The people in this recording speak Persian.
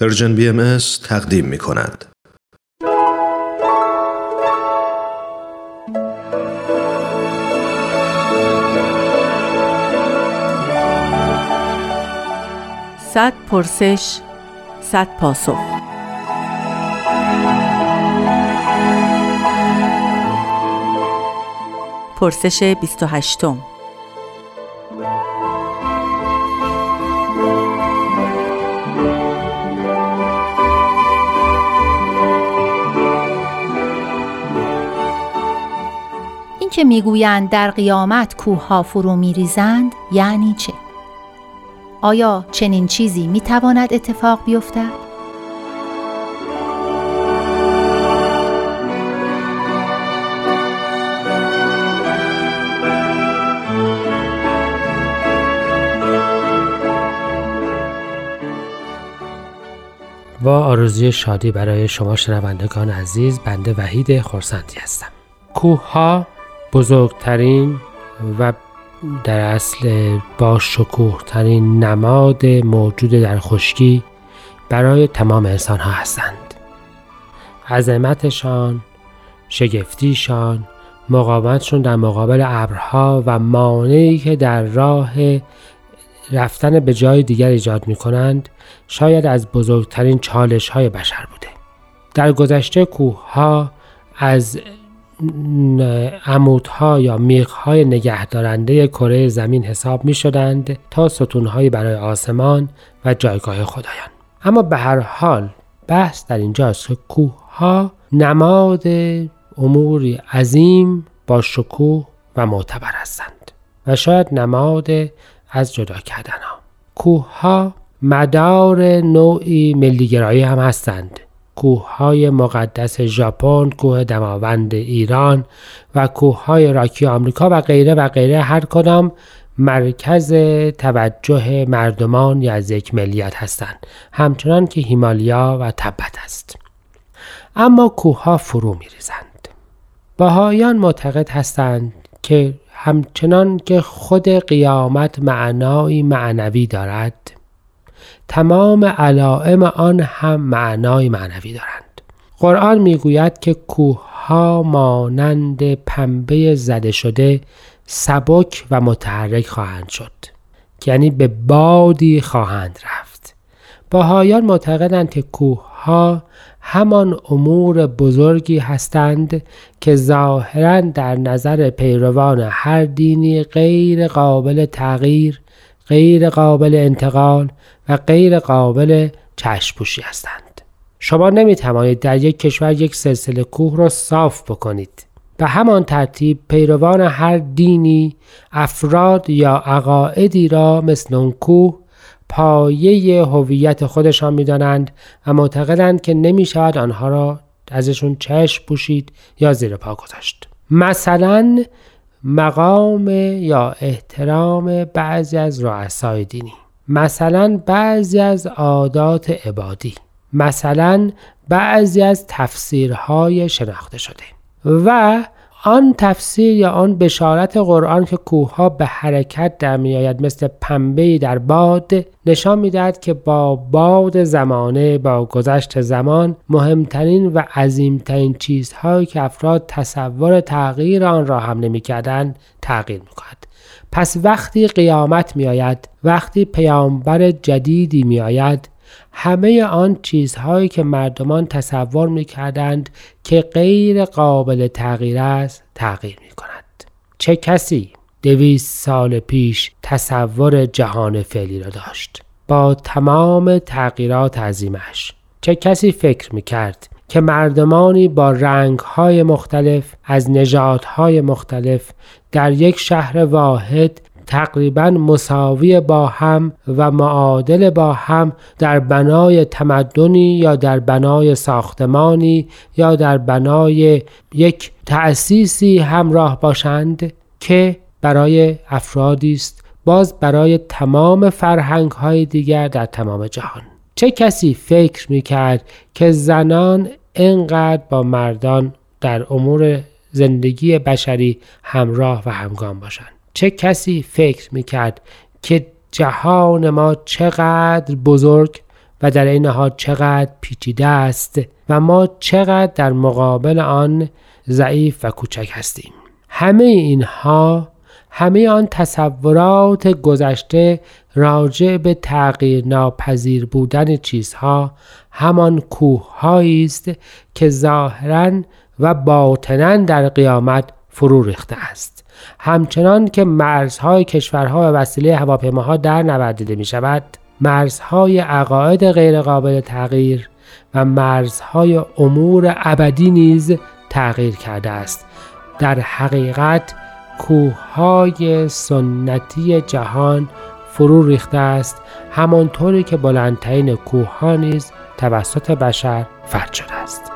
پرژن بی ام تقدیم می کند. صد پرسش صد پاسخ پرسش 28 که می‌گویند در قیامت کوه ها فرو میریزند یعنی چه؟ آیا چنین چیزی می‌تواند اتفاق بیفتد؟ با آرزوی شادی برای شما شنوندگان عزیز بنده وحید خورسندی هستم کوه ها بزرگترین و در اصل با شکوه ترین نماد موجود در خشکی برای تمام انسان ها هستند. عظمتشان شگفتیشان مقاومتشون در مقابل ابرها و مانعی که در راه رفتن به جای دیگر ایجاد می کنند شاید از بزرگترین چالش های بشر بوده. در گذشته کوه ها از عمودها یا میخهای نگهدارنده کره زمین حساب می شدند تا ستونهایی برای آسمان و جایگاه خدایان. اما به هر حال بحث در اینجاست که کوه ها نماد اموری عظیم با شکوه و معتبر هستند و شاید نماد از جدا کردن ها کوه ها مدار نوعی ملیگرایی هم هستند. کوههای مقدس ژاپن، کوه دماوند ایران و کوههای راکی آمریکا و غیره و غیره هر کدام مرکز توجه مردمان از یک ملیت هستند. همچنان که هیمالیا و تبت است. اما کوه ها فرو می ریزند بهایان معتقد هستند که همچنان که خود قیامت معنایی معنوی دارد تمام علائم آن هم معنای معنوی دارند. قرآن می‌گوید که کوه ها مانند پنبه زده شده سبک و متحرک خواهند شد یعنی به بادی خواهند رفت. باهایان معتقدند که کوه ها همان امور بزرگی هستند که ظاهرا در نظر پیروان هر دینی غیر قابل تغییر غیر قابل انتقال و غیر قابل چشپوشی هستند. شما نمی توانید در یک کشور یک سلسله کوه را صاف بکنید. به همان ترتیب پیروان هر دینی افراد یا عقاعدی را مثل اون کوه پایه هویت خودشان می‌دانند و معتقدند که نمی شود آنها را ازشون چشم پوشید یا زیر پا گذاشت. مثلا مقام یا احترام بعضی از رؤسای دینی. مثلا بعضی از عادات عبادی. مثلا بعضی از تفسیرهای شناخته شده. و آن تفسیر یا آن بشارت قرآن که کوه به حرکت در میآید مثل پنبه در باد نشان می‌دهد که با باد زمانه با گذشت زمان مهمترین و عظیمترین چیزهایی که افراد تصور تغییر آن را هم نمی‌کردند تغییر می‌کند. پس وقتی قیامت میآید وقتی پیامبر جدیدی میآید همه آن چیزهایی که مردمان تصور می کردند که غیر قابل تغییر است تغییر می کند. چه کسی دویست سال پیش تصور جهان فعلی را داشت با تمام تغییرات عظیمش چه کسی فکر می کرد که مردمانی با رنگهای مختلف از نژادهای مختلف در یک شهر واحد تقریبا مساوی با هم و معادل با هم در بنای تمدنی یا در بنای ساختمانی یا در بنای یک تأسیسی همراه باشند که برای افرادی است باز برای تمام فرهنگ های دیگر در تمام جهان. چه کسی فکر می کرد که زنان اینقدر با مردان در امور زندگی بشری همراه و همگام باشند؟ چه کسی فکر می‌کرد که جهان ما چقدر بزرگ و در این حال چقدر پیچیده است و ما چقدر در مقابل آن ضعیف و کوچک هستیم. همه اینها همه آن تصورات گذشته راجع به تغییر ناپذیر بودن چیزها همان کوه است که ظاهرا و باطنا در قیامت فرو ریخته است. همچنان که مرزهای کشورها و وسیله هواپیماها در نوردیده می شود مرزهای عقاید غیرقابل تغییر و مرزهای امور ابدی نیز تغییر کرده است. در حقیقت کوههای سنتی جهان فرو ریخته است همانطوری که بلندترین کوه ها نیز توسط بشر فرد شده است.